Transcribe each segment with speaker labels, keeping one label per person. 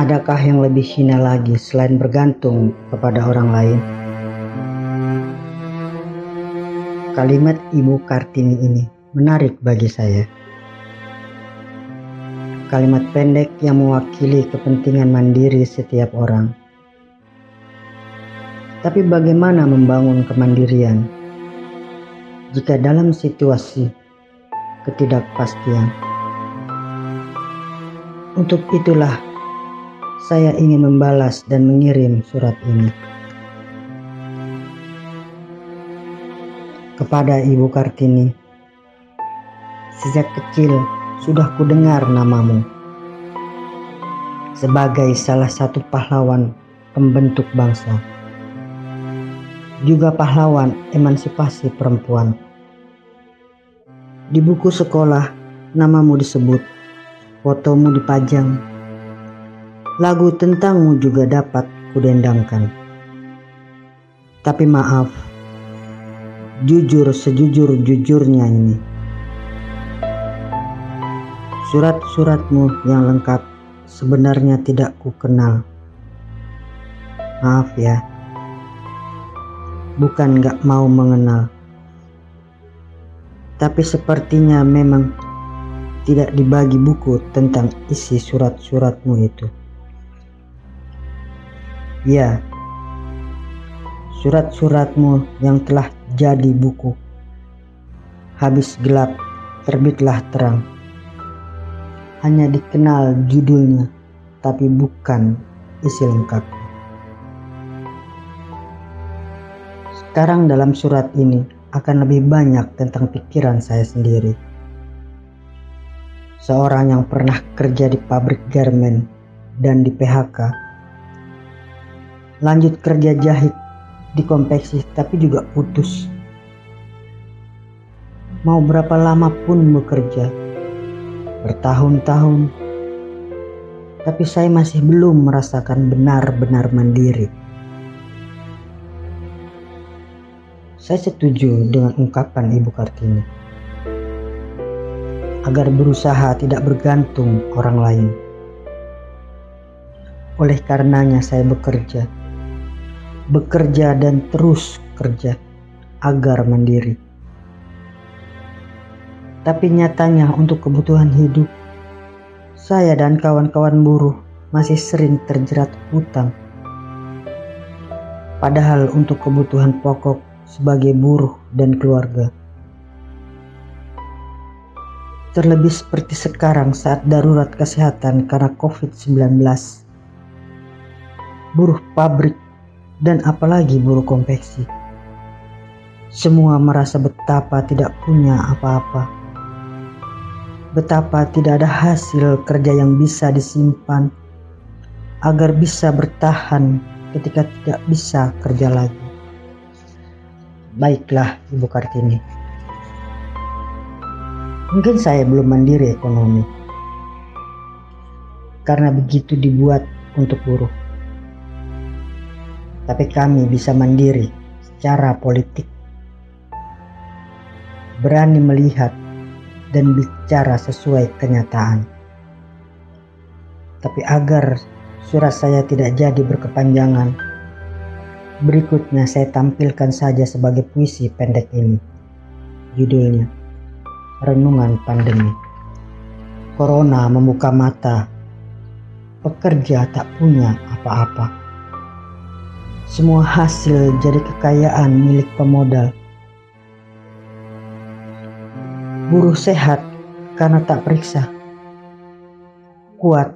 Speaker 1: Adakah yang lebih hina lagi selain bergantung kepada orang lain? Kalimat Ibu Kartini ini menarik bagi saya. Kalimat pendek yang mewakili kepentingan mandiri setiap orang. Tapi bagaimana membangun kemandirian jika dalam situasi ketidakpastian? Untuk itulah saya ingin membalas dan mengirim surat ini. Kepada Ibu Kartini, sejak kecil sudah kudengar namamu sebagai salah satu pahlawan pembentuk bangsa. Juga pahlawan emansipasi perempuan. Di buku sekolah, namamu disebut, fotomu dipajang, lagu tentangmu juga dapat kudendangkan. Tapi maaf, jujur sejujur-jujurnya ini. Surat-suratmu yang lengkap sebenarnya tidak ku kenal. Maaf ya, bukan gak mau mengenal. Tapi sepertinya memang tidak dibagi buku tentang isi surat-suratmu itu. Ya, surat-suratmu yang telah jadi buku. Habis gelap, terbitlah terang. Hanya dikenal judulnya, tapi bukan isi lengkap. Sekarang dalam surat ini akan lebih banyak tentang pikiran saya sendiri. Seorang yang pernah kerja di pabrik garmen dan di PHK lanjut kerja jahit di konveksi tapi juga putus. Mau berapa lama pun bekerja, bertahun-tahun, tapi saya masih belum merasakan benar-benar mandiri. Saya setuju dengan ungkapan Ibu Kartini agar berusaha tidak bergantung orang lain. Oleh karenanya saya bekerja bekerja dan terus kerja agar mandiri. Tapi nyatanya untuk kebutuhan hidup, saya dan kawan-kawan buruh masih sering terjerat hutang. Padahal untuk kebutuhan pokok sebagai buruh dan keluarga. Terlebih seperti sekarang saat darurat kesehatan karena COVID-19. Buruh pabrik dan apalagi buruh konveksi. Semua merasa betapa tidak punya apa-apa. Betapa tidak ada hasil kerja yang bisa disimpan agar bisa bertahan ketika tidak bisa kerja lagi. Baiklah Ibu Kartini. Mungkin saya belum mandiri ekonomi. Karena begitu dibuat untuk buruh tapi kami bisa mandiri secara politik. Berani melihat dan bicara sesuai kenyataan. Tapi agar surat saya tidak jadi berkepanjangan, berikutnya saya tampilkan saja sebagai puisi pendek ini. Judulnya, Renungan Pandemi. Corona membuka mata, pekerja tak punya apa-apa semua hasil jadi kekayaan milik pemodal. Buruh sehat karena tak periksa. Kuat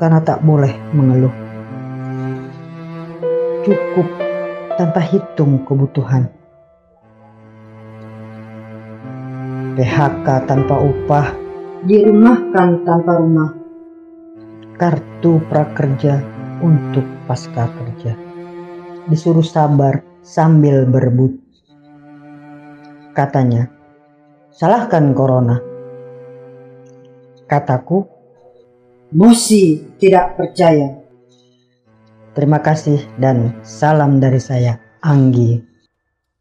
Speaker 1: karena tak boleh mengeluh. Cukup tanpa hitung kebutuhan. PHK tanpa upah, dirumahkan tanpa rumah. Kartu prakerja untuk pasca kerja disuruh sabar sambil berebut. Katanya, salahkan corona. Kataku, Bosi tidak percaya. Terima kasih dan salam dari saya, Anggi.